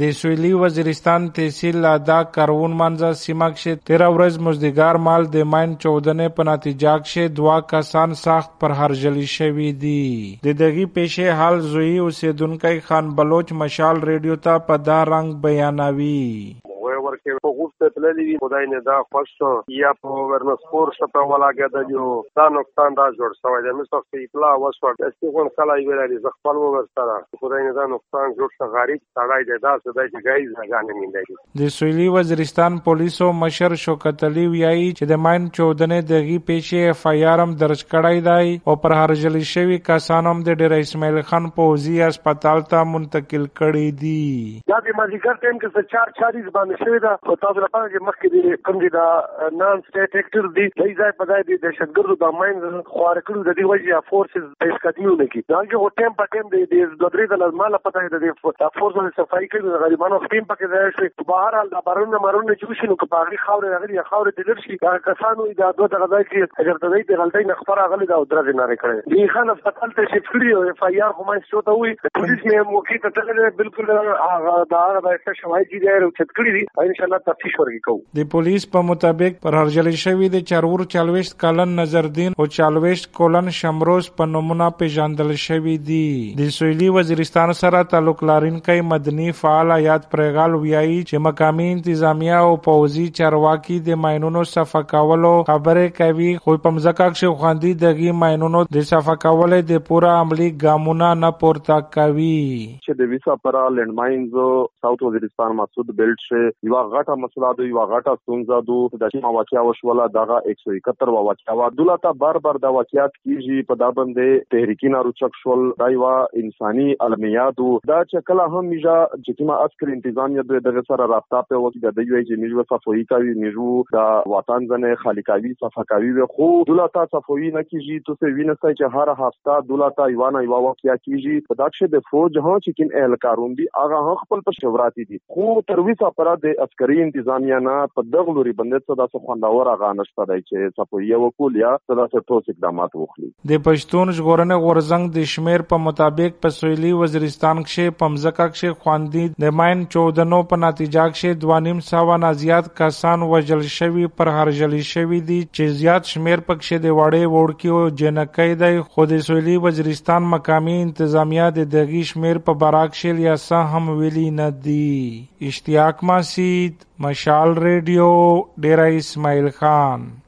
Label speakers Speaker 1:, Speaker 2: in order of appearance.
Speaker 1: د سویلی وزیرستان تحصیل ادا کرون مانزا سیمه کې تیرا ورځ مزدګار مال د ماین چودنې په نتیجه کې دوا کسان سخت پر جلی شوی دي. د دغه پیښې حال زوی اوسیدونکو خان بلوچ مشال ریډیو ته په دا رنگ بیانوي.
Speaker 2: په غوښته تللی وي خدای نه دا خوښ شو یا په ورنسپور شپه ولاګه یو دا نقصان دا جوړ شوی دی مې څه اطلاع وشو چې څنګه کله ویل دي زه خپل ورسره خدای نه دا نقصان جوړ شو غریب سړی دی دا څه دی چې ګایز نه مینده
Speaker 1: د سویلی وزیرستان پولیسو مشر شوکت علی ویایي چې د ماین چودنې دغه پیښې اف آی آر هم درج کړی دی او پر هرجلی شوی کسان هم د ډیر اسماعیل خان پوزي هسپتال ته منتقل کړي دي
Speaker 2: دا د مازیګر ټیم کې څه چار چاري باندې شوی دا تاسو لپاره چې مخکې دي کوم دي دا نان سټیټ اکټر دي دای ځای په ځای دي د شګردو د ماین خوار کړو د دې وجه فورسز پیش کتنیو نه کی دا چې هو ټیم په ټیم دي د دوه درې د لازمه پته ده د فورسز صفای کوي د غریبانو ټیم پکې ځای شي بهر حال د بارونه مرونه چې وشي نو په هغه خاور راغلي خاور د لرشي دا کسانو دا دوه دغه ځای کې اگر ته دې غلطۍ نه خبره غلي دا درځ نه کړي دی خان هسپتال ته شفت کړی او اف آی آر خو ما شو ته وي پولیس مې موقع ته تلل بالکل هغه دا هغه شواهد جی دي او چت کړی دي ان شاء الله تفتیش ورګي کوو.
Speaker 1: د پولیس په مطابق پر هرجلی شوی د چارور چالويشت کلن نظردین او چالويشت کولن شمروز په نمونه پیژندل شوی دی د سویلی وزیرستان سره تعلق لرونکي مدني فعال آیات پرغال ویایي چې مقامی انتظامیه او پوزي چارواکي د ماينونو صفه کولو خبره کوي خو په مزکه کې خواندي دغه ماينونو د صفه کولو د پورا عملی ګامونه نه پورته کوي.
Speaker 3: چې د ویسا پر لند ماینز ساوث وزیرستان مسعود بیلټ شه یو غټه مسله ده یو غټه ستونزه ده د چې واقعیا وشوله، دغه 171 وا واقعیا و دولت بار بار د واقعیت کیږي، په دا باندې تحریکی نارو چک شول، دا یو انساني علمیات دا چې کله هم میجا چې کما عسكر انتظامیه د دغه سره رابطه په وخت د دوی چې میجو صفوي کوي میجو د وطن ځنه خالقاوي صفه کوي خو دولت صفوي نه کیږي، تو سه وینې چې هر هفته دولت ایوان ایوا واقعیا کیږي. په دا د فوج هو چې کین اهلکارون دي، هغه خپل په شوراتی دي. خو تر ویسه پر د عسکري انتظامیه نه، په دغه لوري باندې څه داسې خوندور هغه نشته دی چې صفویه وکول یا څه داسې ټوس اقدامات وکړي
Speaker 1: د پښتون ژغورنې غورزنګ د شمیر په مطابق په سویلي وزیرستان کې پمزکا کې خواندي د ماین چودنو په نتیجه کې دوانیم ساوه نازیات کسان وجل شوی پر هر هرجلی شوی دي چې زیات شمیر پکې د وړې وړکی او جنکې دی. خو د سویلي وزیرستان مقامی انتظامیه د دغی شمیر په براک شل یا سه هم ویلی نه دی اشتیاق ماسید مشال ریڈیو ڈیرا اسماعیل خان۔